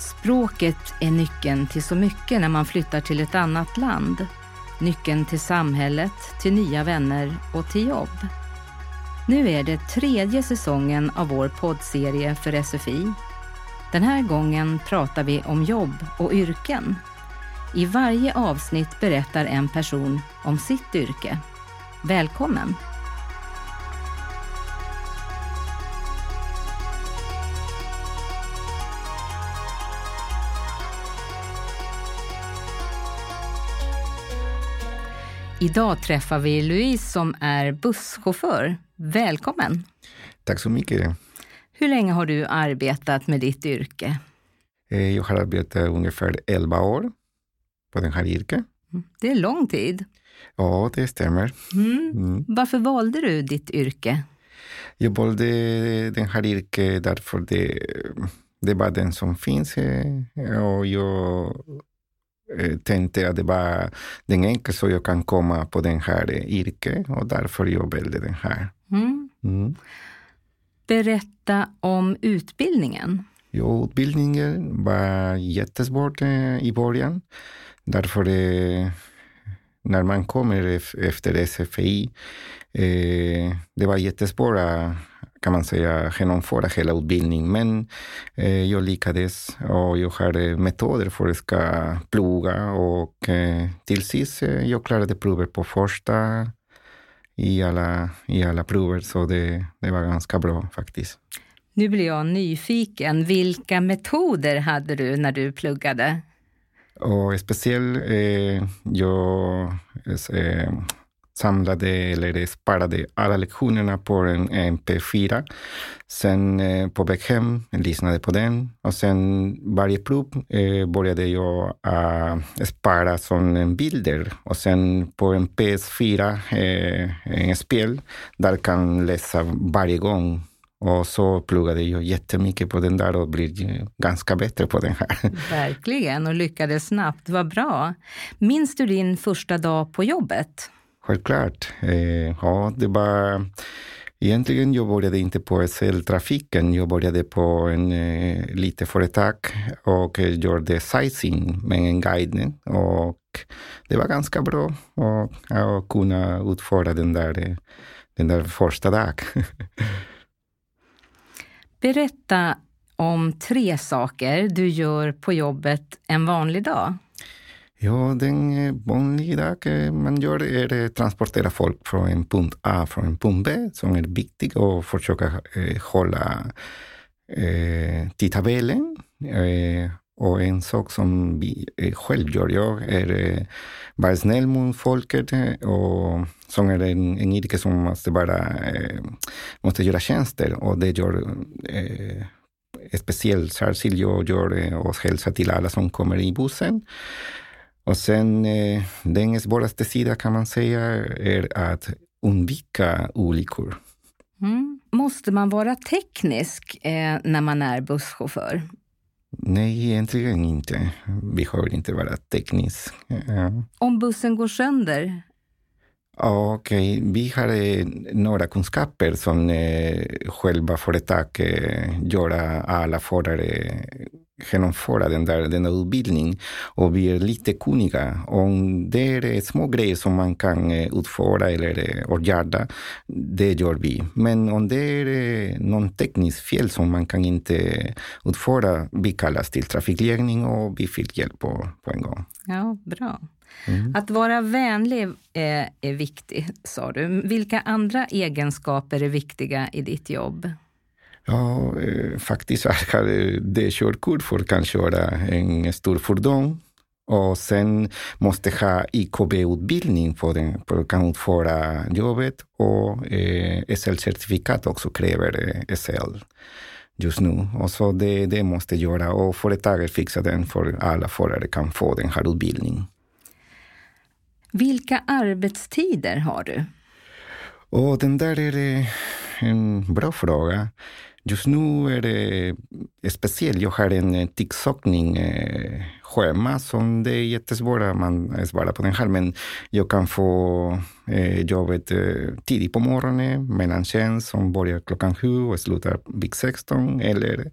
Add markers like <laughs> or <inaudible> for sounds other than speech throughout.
Språket är nyckeln till så mycket när man flyttar till ett annat land. Nyckeln till samhället, till nya vänner och till jobb. Nu är det tredje säsongen av vår poddserie för SFI. Den här gången pratar vi om jobb och yrken. I varje avsnitt berättar en person om sitt yrke. Välkommen! Idag träffar vi Louise som är busschaufför. Välkommen! Tack så mycket. Hur länge har du arbetat med ditt yrke? Eh, jag har arbetat ungefär 11 år på den här yrket. Mm, det är lång tid. Ja, det stämmer. Mm. Mm. Varför valde du ditt yrke? Jag valde den här yrket därför det, det var den som finns eh, och jag tänkte att det var den enklaste så jag kan komma på den här yrket och därför jag valde den här. Mm. Mm. Berätta om utbildningen. Jo, utbildningen var jättesvårt eh, i början. Därför eh, när man kommer efter SFI, det var jättesvårt kan man säga, genomföra hela utbildningen. Men eh, jag lyckades och jag har metoder för att ska plugga och eh, till sist eh, jag klarade provet på första i alla, i alla prover, så det, det var ganska bra faktiskt. Nu blir jag nyfiken. Vilka metoder hade du när du pluggade? Och speciellt, eh, jag eh, samlade eller sparade alla lektionerna på en MP4. Sen eh, på väg hem lyssnade på den och sen varje prov eh, började jag eh, spara som bilder och sen på en PS4, eh, en spel, där kan läsa varje gång och så pluggade jag jättemycket på den där och blev ganska bättre på den här. <laughs> Verkligen, och lyckades snabbt. Vad bra. Minns du din första dag på jobbet? Självklart. Eh, ja, det var... Egentligen jag började inte på SL-trafiken. Jag började på en eh, litet företag och eh, gjorde sightseeing med en guide. Och det var ganska bra att, att kunna utföra den där, eh, den där första dagen. <laughs> Berätta om tre saker du gör på jobbet en vanlig dag. Ja, den eh, vanliga man gör är att transportera folk från en punkt A från en punkt B, som är viktigt, och försöka eh, hålla eh, tidtabellen. Eh, och en sak som vi eh, själv gör, jag är eh, vara snäll mot folket eh, och som är en, en yrke som måste, bara, eh, måste göra tjänster och det gör eh, speciellt särskilt jag gör och hälsar till alla som kommer i bussen. Och sen eh, den svåraste sidan kan man säga är att undvika olyckor. Mm. Måste man vara teknisk eh, när man är busschaufför? Nej, egentligen inte. Vi behöver inte vara teknisk. Ja. Om bussen går sönder? Okej, okay. vi har eh, några kunskaper som eh, själva företaget eh, gör alla förare genomföra den där, den där utbildningen och är lite kunniga. Om det är små grejer som man kan eh, utföra eller eh, åtgärda, det gör vi. Men om det är eh, någon teknisk fel som man kan inte utföra, vi kallas till trafikledning och vi fick hjälp på, på en gång. Ja, bra. Mm. Att vara vänlig är, är viktigt, sa du. Vilka andra egenskaper är viktiga i ditt jobb? Ja, eh, faktiskt är det körkort för att köra en stor fordon. Och sen måste ha IKB-utbildning för, den, för att kunna utföra jobbet. Och eh, SL-certifikat också kräver eh, SL just nu. Och så det, det måste göra. Och företaget fixar den för alla förare kan få den här utbildningen. Vilka arbetstider har du? Och den där är en bra fråga. Just nu är det eh, speciellt. Jag har en eh, ticksökning eh, schema som det är jättesvårt att eh, svara på den här. Men jag kan få eh, jobbet eh, tidigt på morgonen, mellantjänst som börjar klockan sju och slutar vid 16. Eller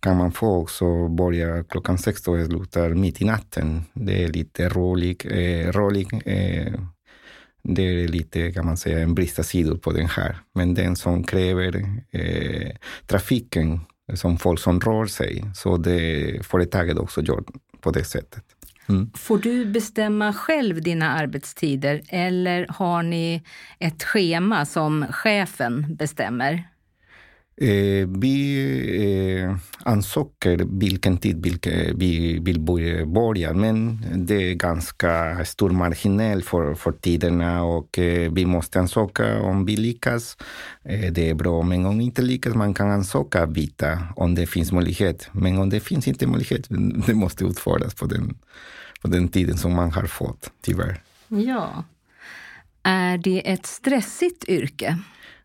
kan man få också börja klockan 16 och slutar mitt i natten. Det är lite roligt. Eh, rolig, eh, det är lite, kan man säga, en brista sidor på den här. Men den som kräver eh, trafiken, som folk som rör sig, så det företaget också gör på det sättet. Mm. Får du bestämma själv dina arbetstider eller har ni ett schema som chefen bestämmer? Eh, vi eh, ansöker vilken tid vi vill börja, men det är ganska stor marginal för, för tiderna och eh, vi måste ansöka om vi lyckas. Eh, det är bra, men om inte lyckas man kan ansöka vita om det finns möjlighet. Men om det finns inte möjlighet, <laughs> det måste utföras på den, på den tiden som man har fått, tyvärr. Ja. Är det ett stressigt yrke?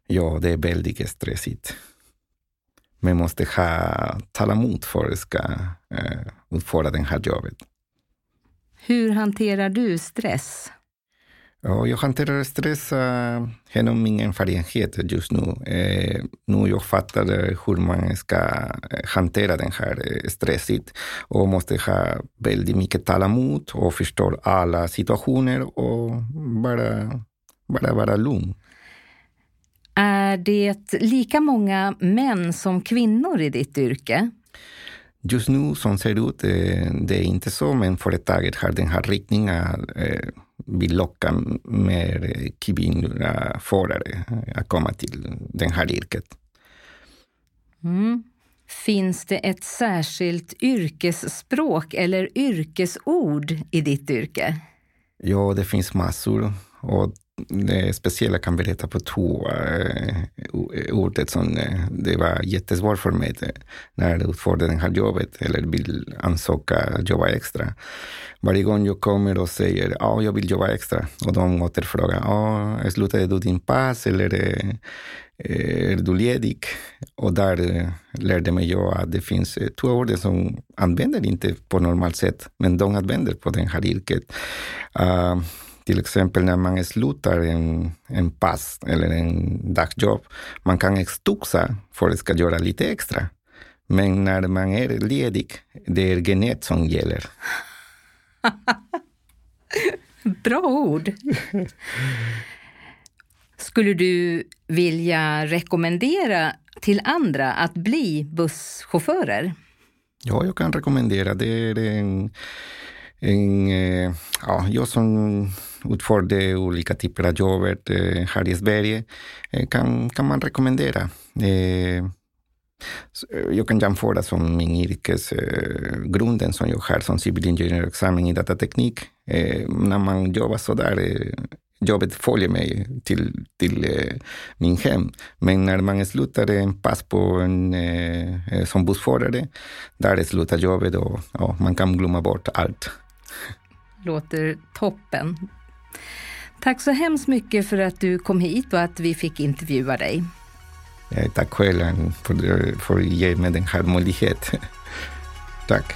Ja, det är väldigt stressigt men måste ha talamot för att ska eh, utföra det här jobbet. Hur hanterar du stress? Ja, jag hanterar stress uh, genom min erfarenhet just nu. Eh, nu jag fattar hur man ska eh, hantera den här stressigt och måste ha väldigt mycket talamot och förstå alla situationer och bara, bara vara lugn. Är det lika många män som kvinnor i ditt yrke? Just nu som ser ut, eh, det är inte så, men företaget har den här riktningen eh, vill locka mer kvinnliga förare att komma till det här yrket. Mm. Finns det ett särskilt yrkesspråk eller yrkesord i ditt yrke? Ja, det finns massor. Och det speciella kan berätta på två eh, eh, ordet som eh, det var jättesvårt för mig när jag utförde det här jobbet eller vill ansöka jobba extra. Varje gång jag kommer och säger ja, jag vill jobba extra och de återfrågar ja, slutade du din pass eller är du ledig? Och där lärde mig jag att det finns två ord som använder inte på normalt sätt, men de använder på det här yrket. Uh, till exempel när man slutar en, en pass eller en dagjobb, man kan stuxa för att ska göra lite extra. Men när man är ledig, det är genet som gäller. <laughs> Bra ord! Skulle du vilja rekommendera till andra att bli busschaufförer? Ja, jag kan rekommendera. Det är en, en, eh, ja, jag som utförde olika typer av jobb eh, här i Sverige eh, kan, kan man rekommendera. Eh, jag kan jämföra som min yrkesgrunden eh, som jag har som civilingenjörexamen i datateknik. Eh, när man jobbar så där eh, jobbet följer mig till, till eh, min hem. Men när man slutar en pass på en, eh, som bussförare, där slutar jobbet och, och man kan glömma bort allt. Låter toppen. Tack så hemskt mycket för att du kom hit och att vi fick intervjua dig. Eh, tack själv för, för att ge mig den här möjligheten. <laughs> Tack.